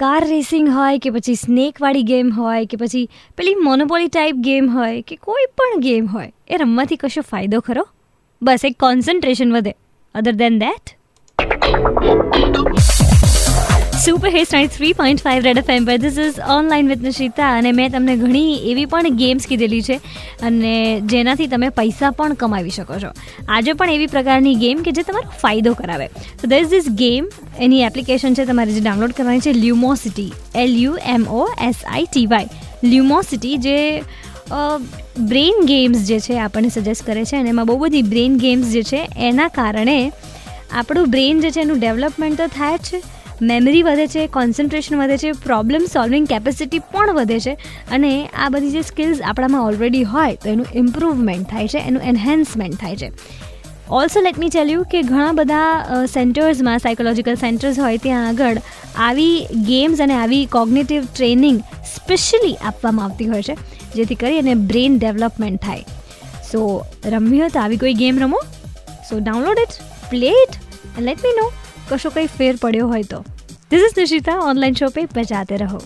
Car racing હોય કે પછી સ્નેકવાળી ગેમ હોય કે પછી પેલી મોનોપોલી ટાઈપ ગેમ હોય કે કોઈ પણ ગેમ હોય, એ રમવાથી કશો ફાયદો ખરો? બસ એક કોન્સન્ટ્રેશન વધે. Other than that super hits ninety three point five red F M પર this is online with Nishita અને મેં તમને ઘણી એવી પણ ગેમ્સ કીધેલી છે, અને જેનાથી તમે પૈસા પણ કમાવી શકો છો. આજે પણ એવી પ્રકારની ગેમ કે જે તમારો ફાયદો કરાવે. તો there is this game any application છે તમારે જે ડાઉનલોડ કરવાની છે Lumosity L U M O S I T Y Lumosity જે બ્રેઇન ગેમ્સ જે છે આપણને સજેસ્ટ કરે છે, અને એમાં બહુ બધી બ્રેઇન ગેમ્સ જે છે, એના કારણે આપણું બ્રેઇન જે છે એનું ડેવલપમેન્ટ તો થાય જ છે મેમરી વધે છે કોન્સન્ટ્રેશન વધે છે પ્રોબ્લેમ સોલ્વિંગ કેપેસિટી પણ વધે છે અને આ બધી જે સ્કિલ્સ આપણામાં ઓલરેડી હોય તો એનું ઇમ્પ્રુવમેન્ટ થાય છે, એનું એન્હેન્સમેન્ટ થાય છે. Also let me tell you કે ઘણા બધા સેન્ટર્સમાં સાયકોલોજીકલ સેન્ટર્સ હોય ત્યાં આગળ આવી ગેમ્સ અને આવી કોગ્નેટિવ ટ્રેનિંગ સ્પેશિયલી આપવામાં આવતી હોય છે, જેથી કરી અને બ્રેન ડેવલપમેન્ટ થાય. સો રમવી હોય તો આવી કોઈ ગેમ રમો? So download it play it let me know કશો કંઈ ફેર પડ્યો હોય તો. This is Nishita online show pay બજાતે રહો.